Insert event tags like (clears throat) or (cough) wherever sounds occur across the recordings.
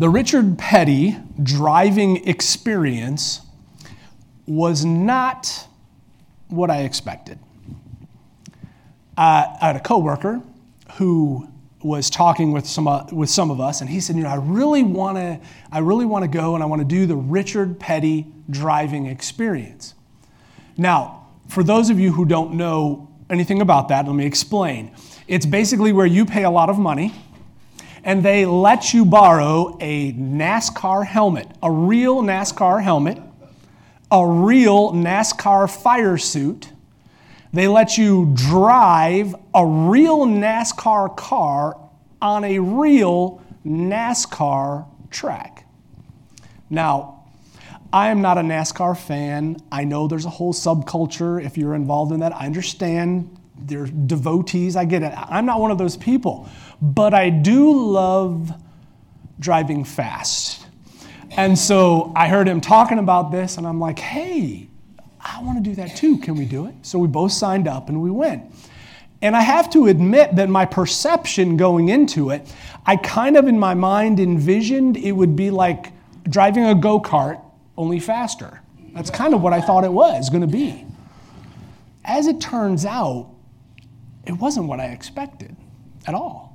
The Richard Petty driving experience was not what I expected. Uh, I had a coworker who was talking with some, uh, with some of us, and he said, "You know, I really want to, I really want to go, and I want to do the Richard Petty driving experience." Now, for those of you who don't know anything about that, let me explain. It's basically where you pay a lot of money and they let you borrow a NASCAR helmet, a real NASCAR helmet, a real NASCAR fire suit. They let you drive a real NASCAR car on a real NASCAR track. Now, I am not a NASCAR fan. I know there's a whole subculture if you're involved in that. I understand they're devotees. I get it. I'm not one of those people. But I do love driving fast. And so I heard him talking about this, and I'm like, hey, I want to do that too. Can we do it? So we both signed up and we went. And I have to admit that my perception going into it, I kind of in my mind envisioned it would be like driving a go kart, only faster. That's kind of what I thought it was going to be. As it turns out, it wasn't what I expected at all.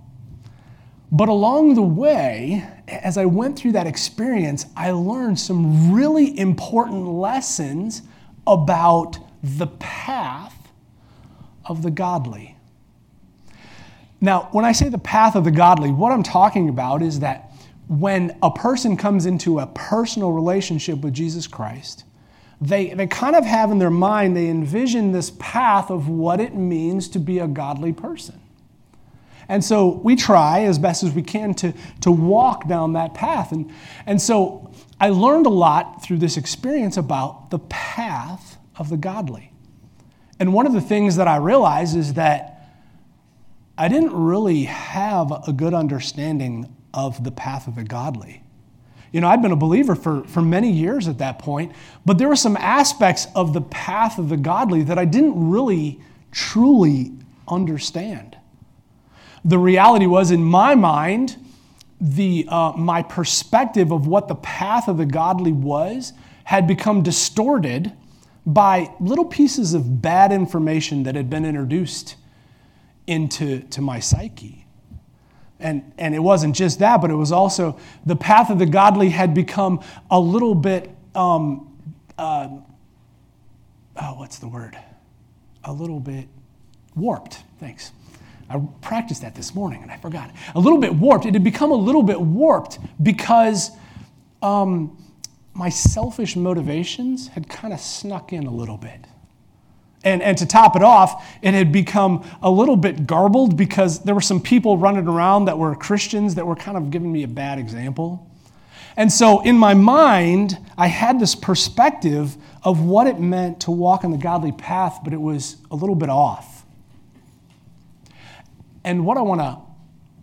But along the way, as I went through that experience, I learned some really important lessons about the path of the godly. Now, when I say the path of the godly, what I'm talking about is that when a person comes into a personal relationship with Jesus Christ, they, they kind of have in their mind, they envision this path of what it means to be a godly person. And so we try as best as we can to, to walk down that path. And, and so I learned a lot through this experience about the path of the godly. And one of the things that I realized is that I didn't really have a good understanding of the path of the godly. You know, I'd been a believer for, for many years at that point, but there were some aspects of the path of the godly that I didn't really truly understand the reality was, in my mind, the, uh, my perspective of what the path of the godly was had become distorted by little pieces of bad information that had been introduced into to my psyche. And, and it wasn't just that, but it was also the path of the godly had become a little bit, um, uh, oh, what's the word? A little bit warped. Thanks. I practiced that this morning and I forgot. A little bit warped. It had become a little bit warped because um, my selfish motivations had kind of snuck in a little bit. And, and to top it off, it had become a little bit garbled because there were some people running around that were Christians that were kind of giving me a bad example. And so in my mind, I had this perspective of what it meant to walk in the godly path, but it was a little bit off. And what I want to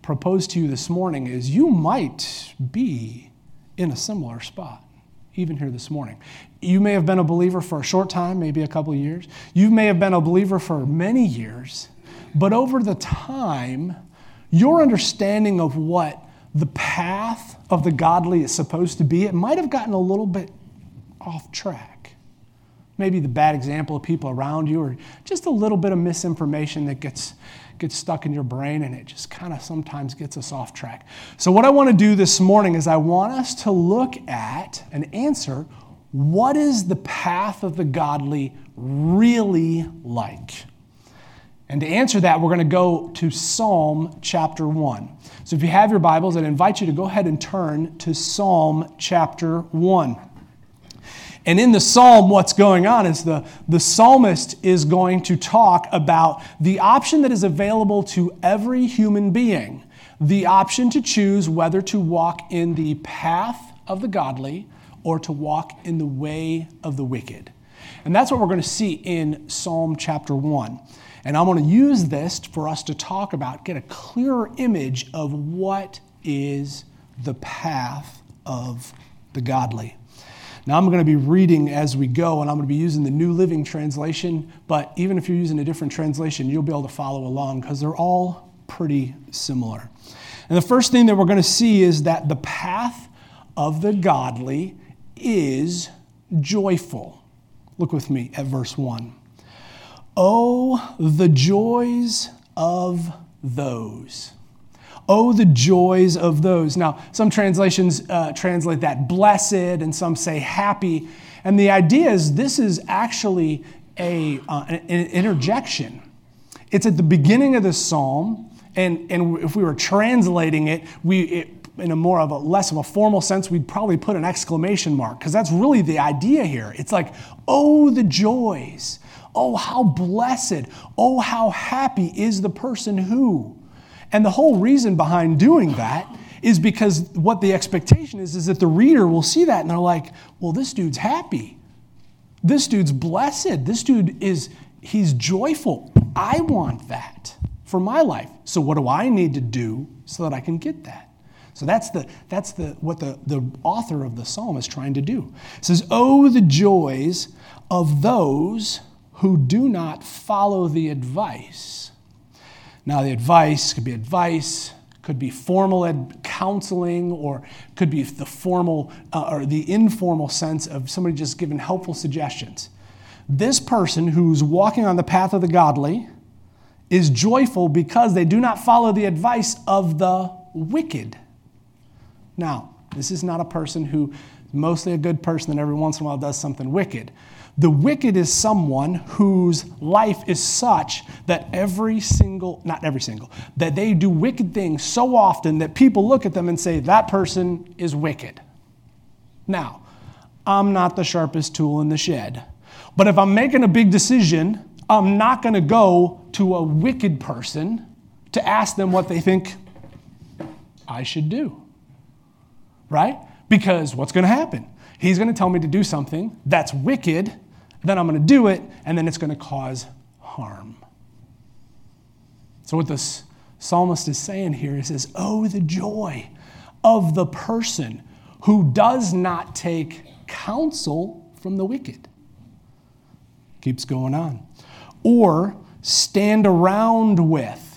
propose to you this morning is you might be in a similar spot, even here this morning. You may have been a believer for a short time, maybe a couple years. You may have been a believer for many years, but over the time, your understanding of what the path of the godly is supposed to be, it might have gotten a little bit off track. Maybe the bad example of people around you, or just a little bit of misinformation that gets gets stuck in your brain and it just kind of sometimes gets us off track. So, what I want to do this morning is I want us to look at and answer what is the path of the godly really like? And to answer that, we're going to go to Psalm chapter 1. So if you have your Bibles, I'd invite you to go ahead and turn to Psalm chapter 1. And in the psalm, what's going on is the, the psalmist is going to talk about the option that is available to every human being the option to choose whether to walk in the path of the godly or to walk in the way of the wicked. And that's what we're going to see in Psalm chapter 1. And I'm going to use this for us to talk about, get a clearer image of what is the path of the godly. Now, I'm going to be reading as we go, and I'm going to be using the New Living Translation, but even if you're using a different translation, you'll be able to follow along because they're all pretty similar. And the first thing that we're going to see is that the path of the godly is joyful. Look with me at verse 1. Oh, the joys of those. Oh, the joys of those. Now, some translations uh, translate that blessed, and some say happy. And the idea is this is actually a, uh, an interjection. It's at the beginning of the psalm, and, and if we were translating it, we, it, in a more of a less of a formal sense, we'd probably put an exclamation mark because that's really the idea here. It's like, oh, the joys. Oh, how blessed. Oh, how happy is the person who. And the whole reason behind doing that is because what the expectation is is that the reader will see that and they're like, well, this dude's happy. This dude's blessed. This dude is, he's joyful. I want that for my life. So what do I need to do so that I can get that? So that's the that's the what the, the author of the psalm is trying to do. It says, Oh, the joys of those who do not follow the advice. Now, the advice could be advice, could be formal ed- counseling, or could be the formal uh, or the informal sense of somebody just giving helpful suggestions. This person who's walking on the path of the godly is joyful because they do not follow the advice of the wicked. Now, this is not a person who mostly a good person and every once in a while does something wicked. The wicked is someone whose life is such that every single, not every single, that they do wicked things so often that people look at them and say, that person is wicked. Now, I'm not the sharpest tool in the shed. But if I'm making a big decision, I'm not going to go to a wicked person to ask them what they think I should do. Right? Because what's going to happen? He's going to tell me to do something that's wicked, then I'm going to do it, and then it's going to cause harm. So, what this psalmist is saying here is, says, Oh, the joy of the person who does not take counsel from the wicked. Keeps going on. Or stand around with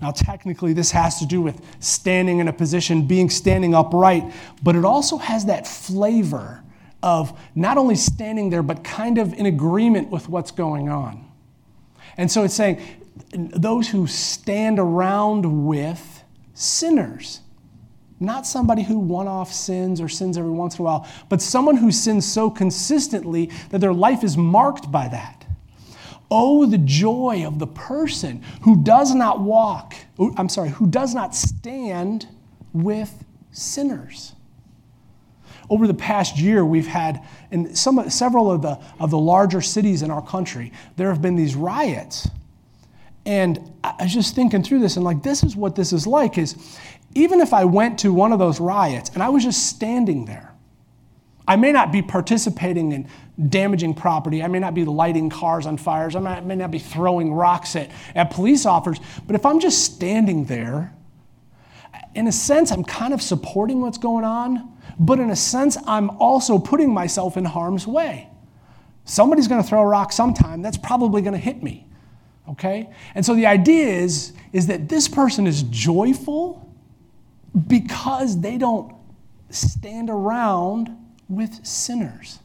now, technically, this has to do with standing in a position, being standing upright, but it also has that flavor of not only standing there, but kind of in agreement with what's going on. And so it's saying those who stand around with sinners. Not somebody who one off sins or sins every once in a while, but someone who sins so consistently that their life is marked by that. Oh, the joy of the person who does not walk, I'm sorry, who does not stand with sinners. Over the past year, we've had in some, several of the, of the larger cities in our country, there have been these riots. And I was just thinking through this, and like, this is what this is like is even if I went to one of those riots and I was just standing there, I may not be participating in damaging property. I may not be lighting cars on fires. I may not be throwing rocks at, at police officers. But if I'm just standing there, in a sense, I'm kind of supporting what's going on. But in a sense, I'm also putting myself in harm's way. Somebody's going to throw a rock sometime. That's probably going to hit me. Okay? And so the idea is, is that this person is joyful because they don't stand around with sinners.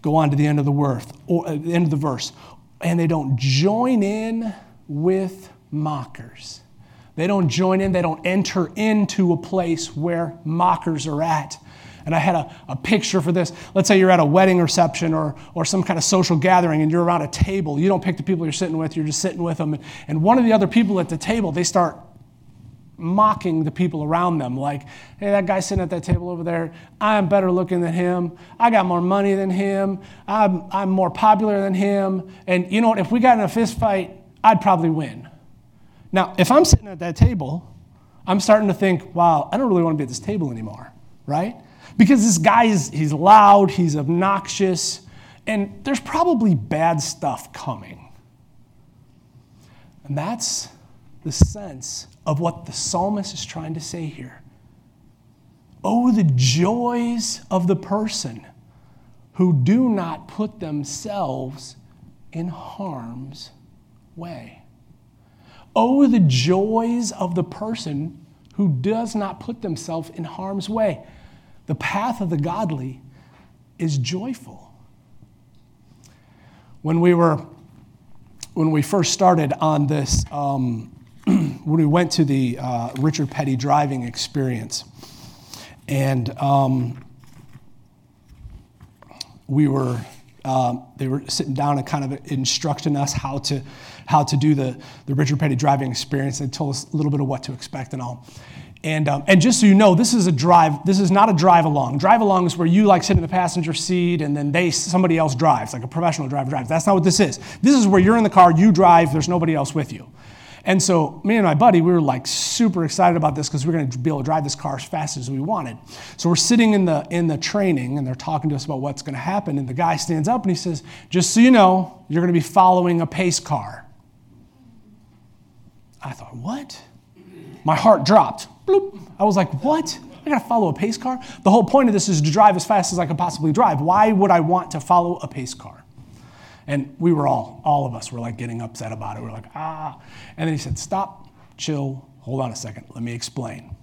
Go on to the end of the word, or uh, end of the verse. And they don't join in with mockers. They don't join in, they don't enter into a place where mockers are at. And I had a, a picture for this. Let's say you're at a wedding reception or, or some kind of social gathering and you're around a table. You don't pick the people you're sitting with, you're just sitting with them. And, and one of the other people at the table, they start mocking the people around them. Like, hey, that guy sitting at that table over there, I'm better looking than him. I got more money than him. I'm, I'm more popular than him. And you know what? If we got in a fist fight, I'd probably win. Now, if I'm sitting at that table, I'm starting to think, wow, I don't really want to be at this table anymore, right? Because this guy is he's loud, he's obnoxious, and there's probably bad stuff coming. And that's the sense of what the psalmist is trying to say here. Oh, the joys of the person who do not put themselves in harm's way. Oh, the joys of the person who does not put themselves in harm's way. The path of the godly is joyful. When we were, when we first started on this, um, when (clears throat) we went to the uh, Richard Petty driving experience, and um, we were, um, they were sitting down and kind of instructing us how to, how to do the, the Richard Petty driving experience. They told us a little bit of what to expect and all. And, um, and just so you know, this is a drive. This is not a drive along. Drive along is where you like sit in the passenger seat and then they somebody else drives, like a professional driver drives. That's not what this is. This is where you're in the car, you drive. There's nobody else with you. And so me and my buddy, we were like super excited about this because we are going to be able to drive this car as fast as we wanted. So we're sitting in the in the training and they're talking to us about what's going to happen. And the guy stands up and he says, "Just so you know, you're going to be following a pace car." I thought, what? My heart dropped. Bloop. I was like, what? I gotta follow a pace car? The whole point of this is to drive as fast as I can possibly drive. Why would I want to follow a pace car? And we were all, all of us were like getting upset about it. We were like, ah. And then he said, stop, chill, hold on a second, let me explain.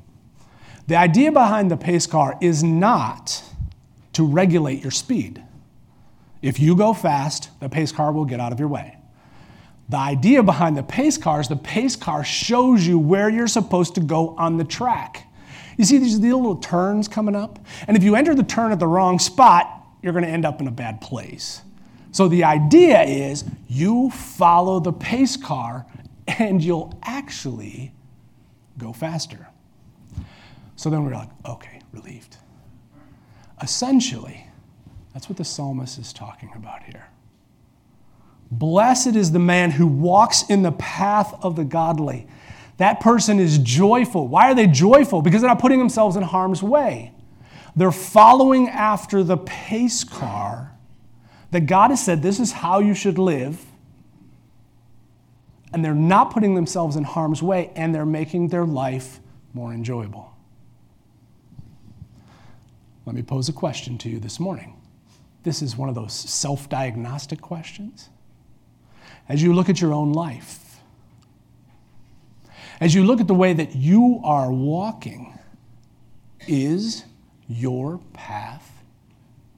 The idea behind the pace car is not to regulate your speed. If you go fast, the pace car will get out of your way. The idea behind the pace car is the pace car shows you where you're supposed to go on the track. You see these little turns coming up? And if you enter the turn at the wrong spot, you're going to end up in a bad place. So the idea is you follow the pace car and you'll actually go faster. So then we're like, okay, relieved. Essentially, that's what the psalmist is talking about here. Blessed is the man who walks in the path of the godly. That person is joyful. Why are they joyful? Because they're not putting themselves in harm's way. They're following after the pace car that God has said this is how you should live. And they're not putting themselves in harm's way and they're making their life more enjoyable. Let me pose a question to you this morning. This is one of those self diagnostic questions as you look at your own life, as you look at the way that you are walking, is your path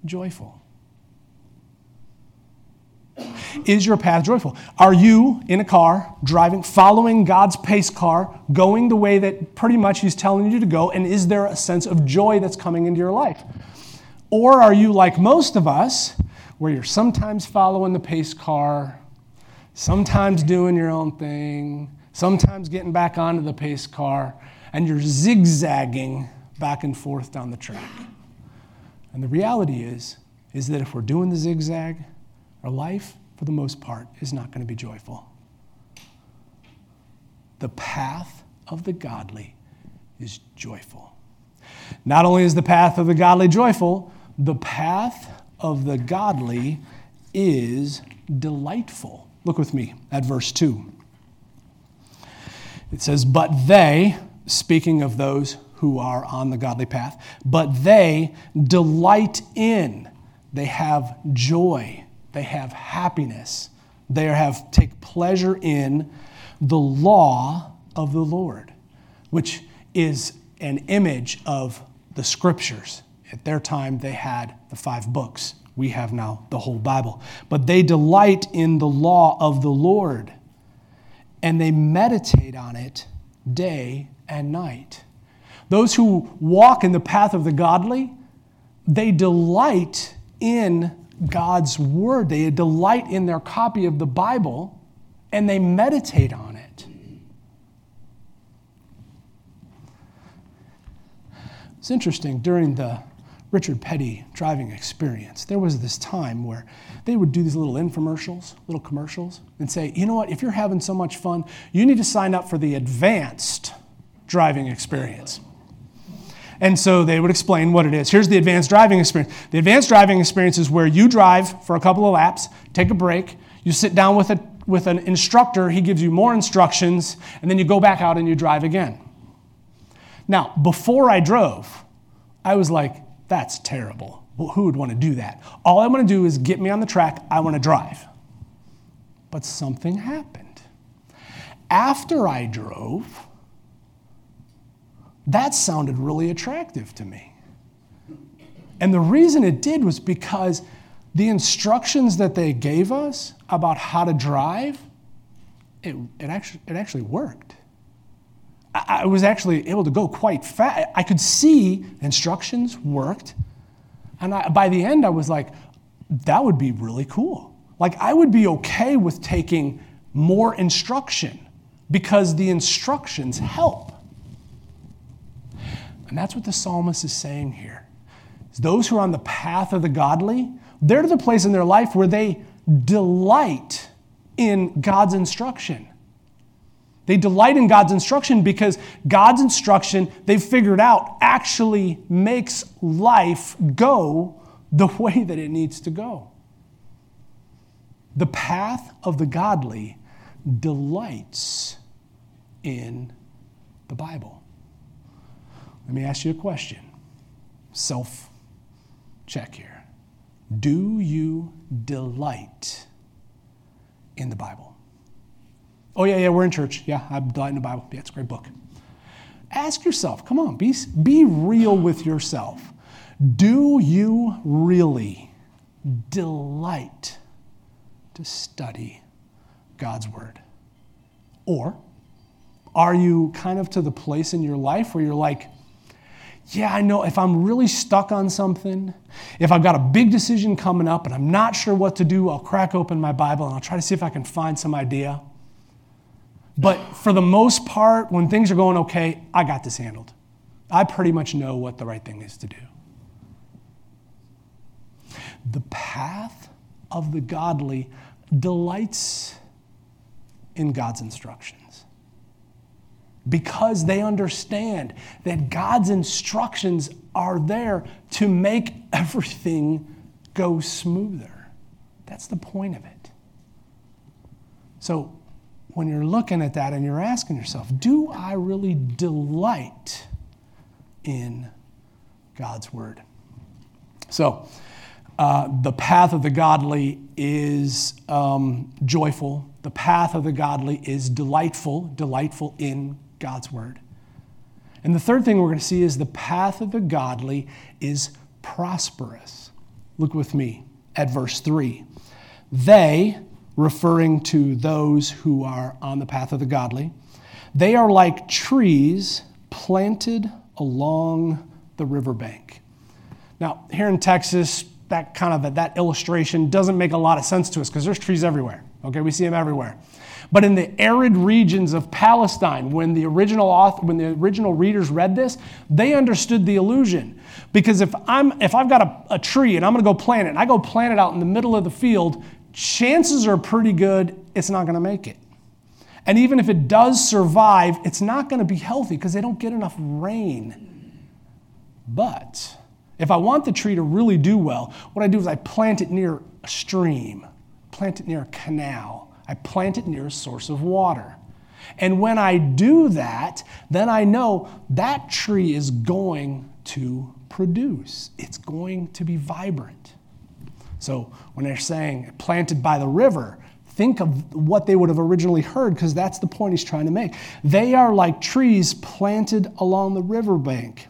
joyful? Is your path joyful? Are you in a car, driving, following God's pace car, going the way that pretty much He's telling you to go? And is there a sense of joy that's coming into your life? Or are you like most of us, where you're sometimes following the pace car, sometimes doing your own thing, sometimes getting back onto the pace car, and you're zigzagging back and forth down the track. And the reality is, is that if we're doing the zigzag, our life, for the most part, is not going to be joyful. The path of the godly is joyful. Not only is the path of the godly joyful, the path of the godly is delightful. Look with me at verse 2. It says, But they, speaking of those who are on the godly path, but they delight in, they have joy, they have happiness, they have take pleasure in the law of the Lord, which is an image of the scriptures. At their time, they had the five books we have now the whole Bible. But they delight in the law of the Lord, and they meditate on it day and night. Those who walk in the path of the godly, they delight in God's word. They delight in their copy of the Bible, and they meditate on it. It's interesting, during the Richard Petty driving experience, there was this time where they would do these little infomercials, little commercials, and say, you know what, if you're having so much fun, you need to sign up for the advanced driving experience. And so they would explain what it is. Here's the advanced driving experience. The advanced driving experience is where you drive for a couple of laps, take a break, you sit down with, a, with an instructor, he gives you more instructions, and then you go back out and you drive again. Now, before I drove, I was like, that's terrible. Well, who would want to do that? All I want to do is get me on the track. I want to drive. But something happened. After I drove, that sounded really attractive to me. And the reason it did was because the instructions that they gave us about how to drive, it, it, actually, it actually worked. I, I was actually able to go quite fast. I could see instructions worked. And I, by the end, I was like, that would be really cool. Like, I would be okay with taking more instruction because the instructions help. And that's what the psalmist is saying here. Those who are on the path of the godly, they're to the place in their life where they delight in God's instruction. They delight in God's instruction because God's instruction, they've figured out, actually makes life go the (laughs) way that it needs to go. The path of the godly delights in the Bible. Let me ask you a question. Self check here. Do you delight in the Bible? Oh, yeah, yeah, we're in church. Yeah, I delight in the Bible. Yeah, it's a great book. Ask yourself, come on, be, be real with yourself. Do you really delight to study God's Word? Or are you kind of to the place in your life where you're like, yeah, I know if I'm really stuck on something, if I've got a big decision coming up and I'm not sure what to do, I'll crack open my Bible and I'll try to see if I can find some idea. But for the most part, when things are going okay, I got this handled. I pretty much know what the right thing is to do. The path of the godly delights in God's instructions because they understand that God's instructions are there to make (laughs) everything go smoother. That's the point of it. So, when you're looking at that and you're asking yourself, do I really delight in God's word? So, uh, the path of the godly is um, joyful. The path of the godly is delightful, delightful in God's word. And the third thing we're going to see is the path of the godly is prosperous. Look with me at verse 3. They, referring to those who are on the path of the godly, they are like trees planted along the riverbank. Now, here in Texas, that kind of that illustration doesn't make a lot of sense to us because there's trees everywhere. Okay, we see them everywhere. But in the arid regions of Palestine, when the original author, when the original readers read this, they understood the illusion. Because if I'm if I've got a, a tree and I'm gonna go plant it, and I go plant it out in the middle of the field, chances are pretty good it's not gonna make it. And even if it does survive, it's not gonna be healthy because they don't get enough rain. But if I want the tree to really do well, what I do is I plant it near a stream, plant it near a canal I plant it near a source of water. And when I do that, then I know that tree is going to produce. It's going to be vibrant. So when they're saying planted by the river, think of what they would have originally heard because that's the point he's trying to make. They are like trees planted along the riverbank,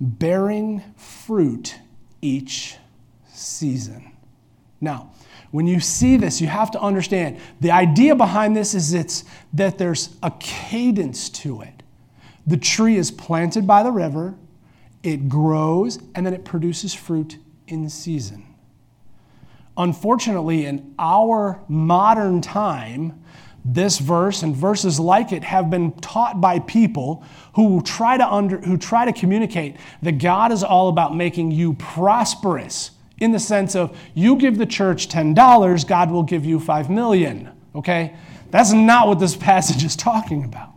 bearing fruit each season. Now, when you see this, you have to understand the idea behind this is it's that there's a cadence to it. The tree is planted by the river, it grows, and then it produces fruit in season. Unfortunately, in our modern time, this verse and verses like it have been taught by people who try to under, who try to communicate that God is all about making you prosperous in the sense of you give the church $10, God will give you 5 million. Okay? That's not what this (laughs) passage is talking about.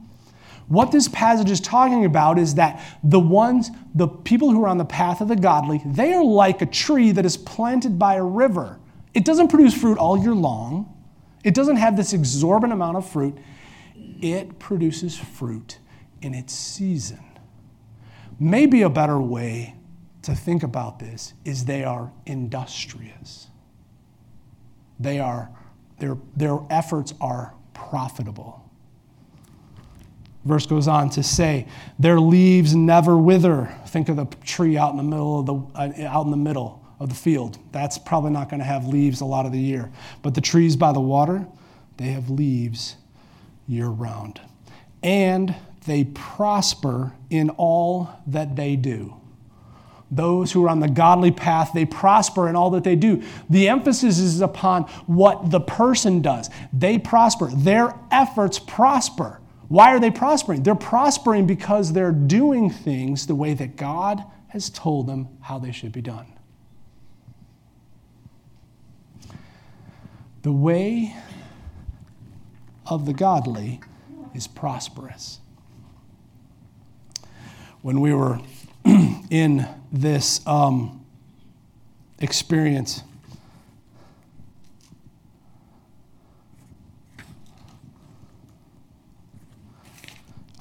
What this passage is talking about is that the ones, the people who are on the path of the godly, they are like a tree that is planted by a river. It doesn't produce fruit all year long, it doesn't have this exorbitant amount of fruit. It produces fruit in its season. Maybe a better way to think about this is they are industrious. They are, their, their efforts are profitable. Verse goes on to say, "Their leaves never wither." Think of the tree out in the middle of the uh, out in the middle of the field. That's probably not going to have leaves a lot of the year. But the trees by the water, they have leaves year round. And they prosper in all that they do. Those who are on the godly path, they prosper in all that they do. The emphasis is upon what the person does. They prosper. Their efforts prosper. Why are they prospering? They're prospering because they're doing things the way that God has told them how they should be done. The way of the godly is prosperous. When we were (clears throat) in this um, experience,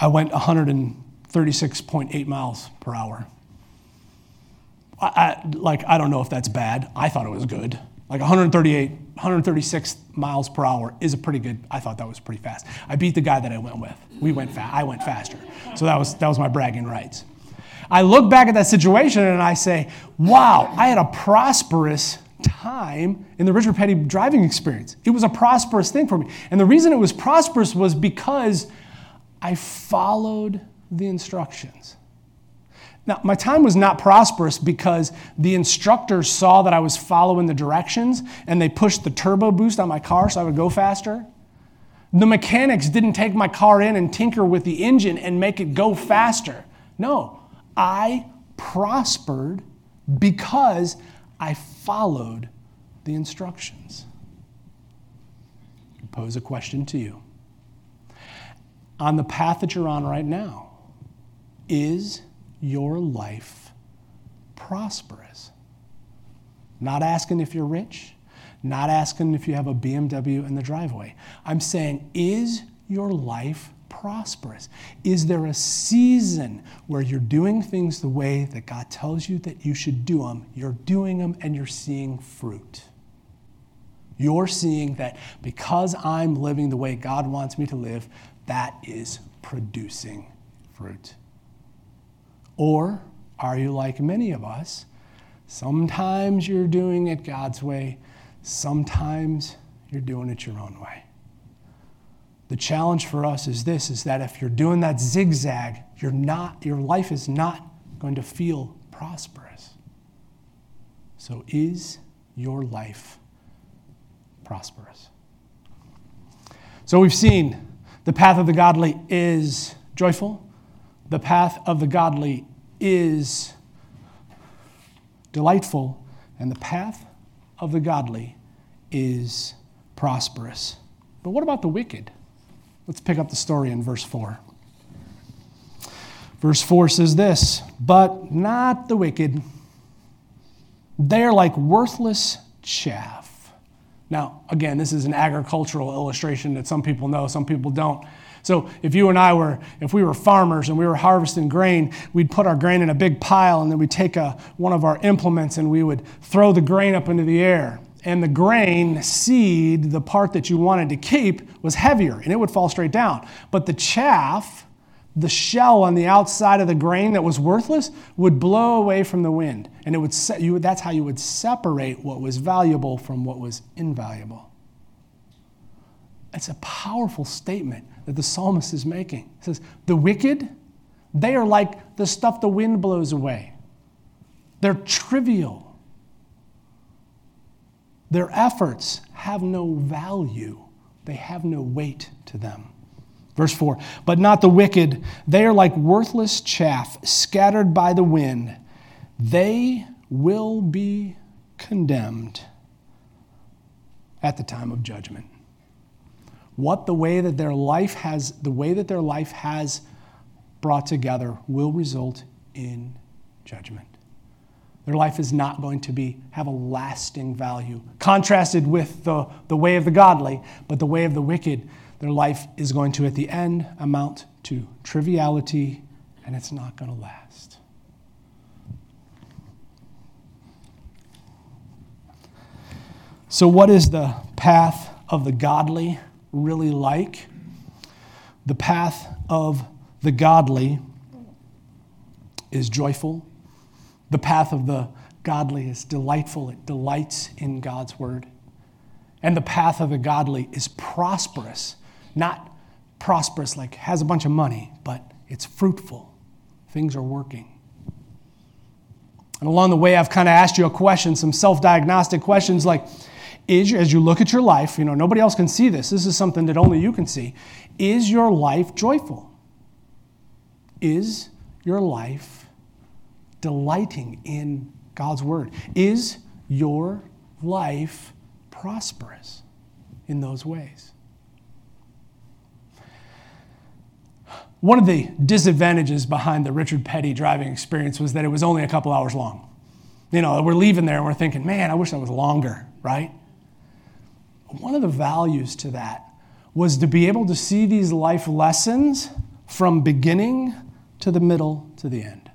I went 136.8 miles per hour. I, I, like, I don't know if that's bad. I thought it was good. Like 138, 136 miles per hour is a pretty good. I thought that was pretty fast. I beat the guy that I went with. We went fast. I went faster. So that was that was my bragging rights. I look back at that situation and I say, "Wow, I had a prosperous time in the Richard Petty driving experience. It was a prosperous thing for me. And the reason it was prosperous was because I followed the instructions. Now, my time was not prosperous because the instructors saw that I was following the directions and they pushed the turbo boost on my car so I would go faster. The mechanics didn't take my car in and tinker with the engine and make it go faster. No, I prospered because I followed the instructions. I pose a question to you. On the path that you're on right now, is your life prosperous? Not asking if you're rich, not asking if you have a BMW in the driveway. I'm saying, is your life prosperous? Is there a season where you're doing things the way that God tells you that you should do them? You're doing them and you're seeing fruit. You're seeing that because I'm living the way God wants me to live, that is producing fruit. Or are you like many of us? Sometimes you're doing it God's way, sometimes you're doing it your own way. The challenge for us is this is that if you're doing that zigzag, you're not your life is not going to feel prosperous. So is your life prosperous? So we've seen the path of the godly is joyful. The path of the godly is delightful, and the path of the godly is prosperous. But what about the wicked? Let's pick up the story in verse 4. Verse 4 says this But not the wicked. They are like worthless chaff. Now, again, this is an agricultural illustration that some people know, some people don't. So if you and I were, if we were farmers and we were harvesting grain, we'd put our grain in a big pile and then we'd take a, one of our implements and we would throw the grain up into the air. And the grain seed, the part that you wanted to keep, was heavier and it would fall straight down. But the chaff, the shell on the outside of the grain that was worthless, would blow away from the wind. And it would se- you, that's how you would separate what was valuable from what was invaluable. It's a powerful statement that the psalmist is making. He says, The wicked, they are like the stuff the wind blows away. They're trivial. Their efforts have no value, they have no weight to them. Verse 4 But not the wicked, they are like worthless chaff scattered by the wind. They will be condemned at the time of judgment what the way that their life has the way that their life has brought together will result in judgment their life is not going to be have a lasting value contrasted with the, the way of the godly but the way of the wicked their life is going to at the end amount to triviality and it's not going to last so what is the path of the godly really like. The path of the godly is joyful. The path of the godly is delightful. It delights in God's word. And the path of the godly is prosperous, not prosperous like has a bunch of money, but it's fruitful. Things are working. And along the way, I've kind of asked you a question, some self diagnostic questions like, is, as you look at your life, you know, nobody else can see this. This is something that only you can see. Is your life joyful? Is your life delighting in God's word? Is your life prosperous in those ways? One of the disadvantages behind the Richard Petty driving experience was that it was only a couple hours long. You know, we're leaving there and we're thinking, man, I wish that was longer, right? One of the values to that was to be able to see these life lessons from beginning to the middle to the end.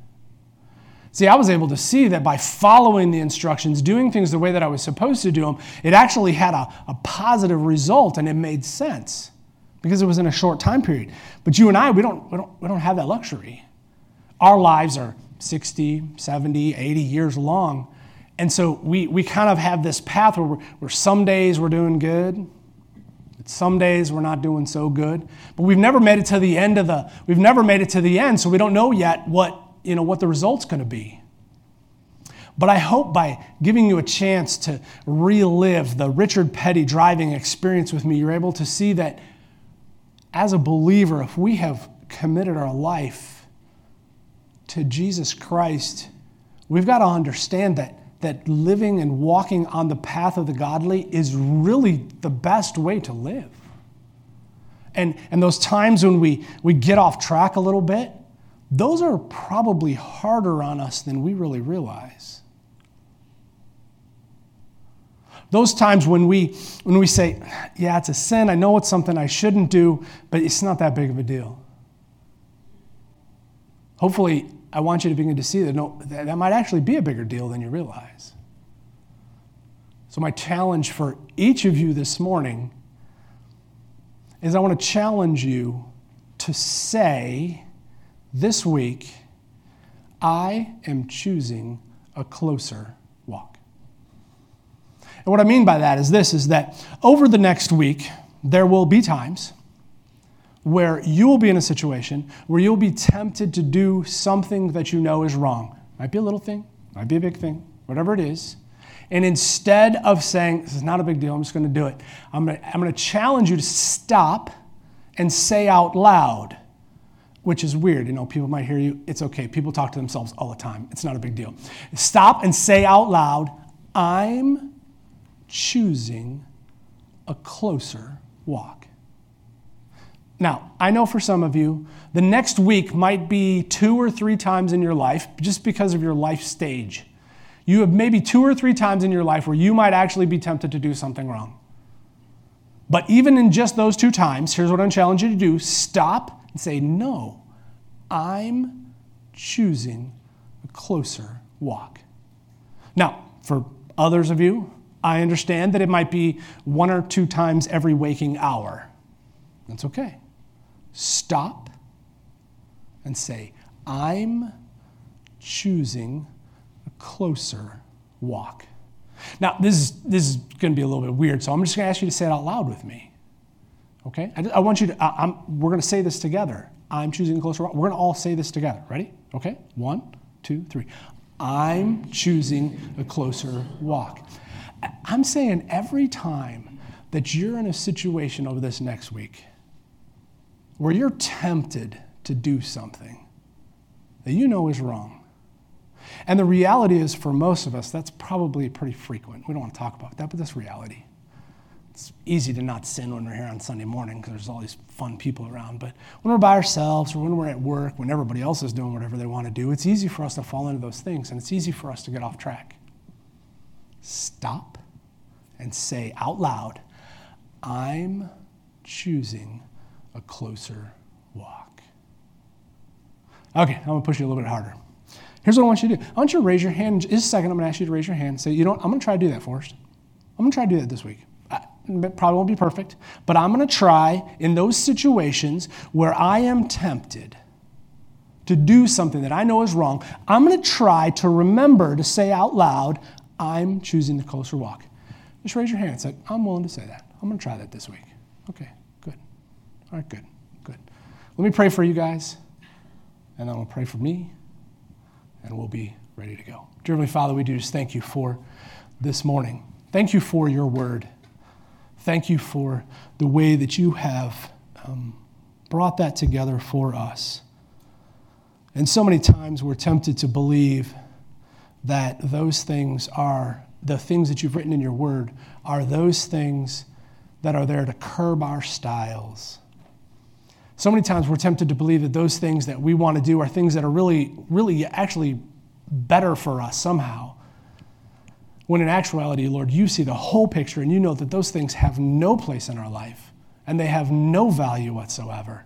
See, I was able to see that by following the instructions, doing things the way that I was supposed to do them, it actually had a, a positive result and it made sense because it was in a short time period. But you and I, we don't, we don't, we don't have that luxury. Our lives are 60, 70, 80 years long. And so we, we kind of have this path where, where some days we're doing good, some days we're not doing so good. But we've never made it to the end of the, we've never made it to the end, so we don't know yet what, you know, what the result's going to be. But I hope by giving you a chance to relive the Richard Petty driving experience with me, you're able to see that as a believer, if we have committed our life to Jesus Christ, we've got to understand that, that living and walking on the path of the godly is really the best way to live. And, and those times when we, we get off track a little bit, those are probably harder on us than we really realize. Those times when we, when we say, yeah, it's a sin, I know it's something I shouldn't do, but it's not that big of a deal. Hopefully, I want you to begin to see that, no, that, that might actually be a bigger deal than you realize. So, my challenge for each of you this morning is I want to challenge you to say this week, I am choosing a closer walk. and what I mean by that is this is that over the next week, there will be times where you will be in a situation where you'll be tempted to do something that you know is wrong. Might be a little thing, might be a big thing, whatever it is. And instead of saying, This is not a big deal, I'm just to do it, I'm to, I'm to challenge you to stop and say out loud, which is weird. You know, people might hear you. It's okay. People talk to themselves all the time. It's not a big deal. Stop and say out loud, I'm choosing a closer walk. Now, I know for some of you, the next week might be two or three times in your life just because of your life stage. You have maybe two or three times in your life where you might actually be tempted to do something wrong. But even in just those two times, here's what I'm challenging you to do stop and say, No, I'm choosing a closer walk. Now, for others of you, I understand that it might be one or two times every waking hour. That's okay. Stop and say, I'm choosing a closer walk. Now, this is, this is going to be a little bit weird, so I'm just going to ask you to say it out loud with me. Okay? I, I want you to, I, we're going to say this together. I'm choosing a closer walk. We're going to all say this together. Ready? Okay? One, two, three. I'm choosing a closer walk. I'm saying every time that you're in a situation over this next week where you're tempted to do something that you know is wrong, and the reality is for most of us, that's probably pretty frequent. We don't want to talk about that, but that's reality. It's easy to not sin when we're here on Sunday morning because there's all these fun people around. But when we're by ourselves or when we're at work, when everybody else is doing whatever they want to do, it's easy for us to fall into those things and it's easy for us to get off track. Stop and say out loud, I'm choosing a closer walk. Okay, I'm gonna push you a little bit harder. Here's what I want you to do. I want you to raise your hand. Just a second, I'm gonna ask you to raise your hand. Say, you know what? I'm gonna try to do that first. I'm gonna try to do that this week. Probably won't be perfect, but I'm going to try in those situations where I am tempted to do something that I know is wrong, I'm going to try to remember to say out loud, I'm choosing the closer walk. Just raise your hand and say, I'm willing to say that. I'm going to try that this week. Okay, good. All right, good, good. Let me pray for you guys, and then I'll pray for me, and we'll be ready to go. Dear Heavenly Father, we do just thank you for this morning. Thank you for your word. Thank you for the way that you have um, brought that together for us. And so many times we're tempted to believe that those things are the things that you've written in your word are those things that are there to curb our styles. So many times we're tempted to believe that those things that we want to do are things that are really, really actually better for us somehow. When in actuality, Lord, you see the whole picture and you know that those things have no place in our life and they have no value whatsoever.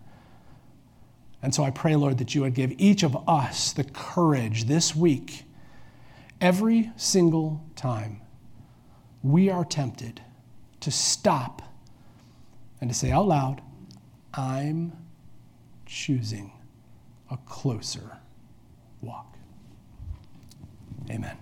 And so I pray, Lord, that you would give each of us the courage this week, every single time we are tempted to stop and to say out loud, I'm choosing a closer walk. Amen.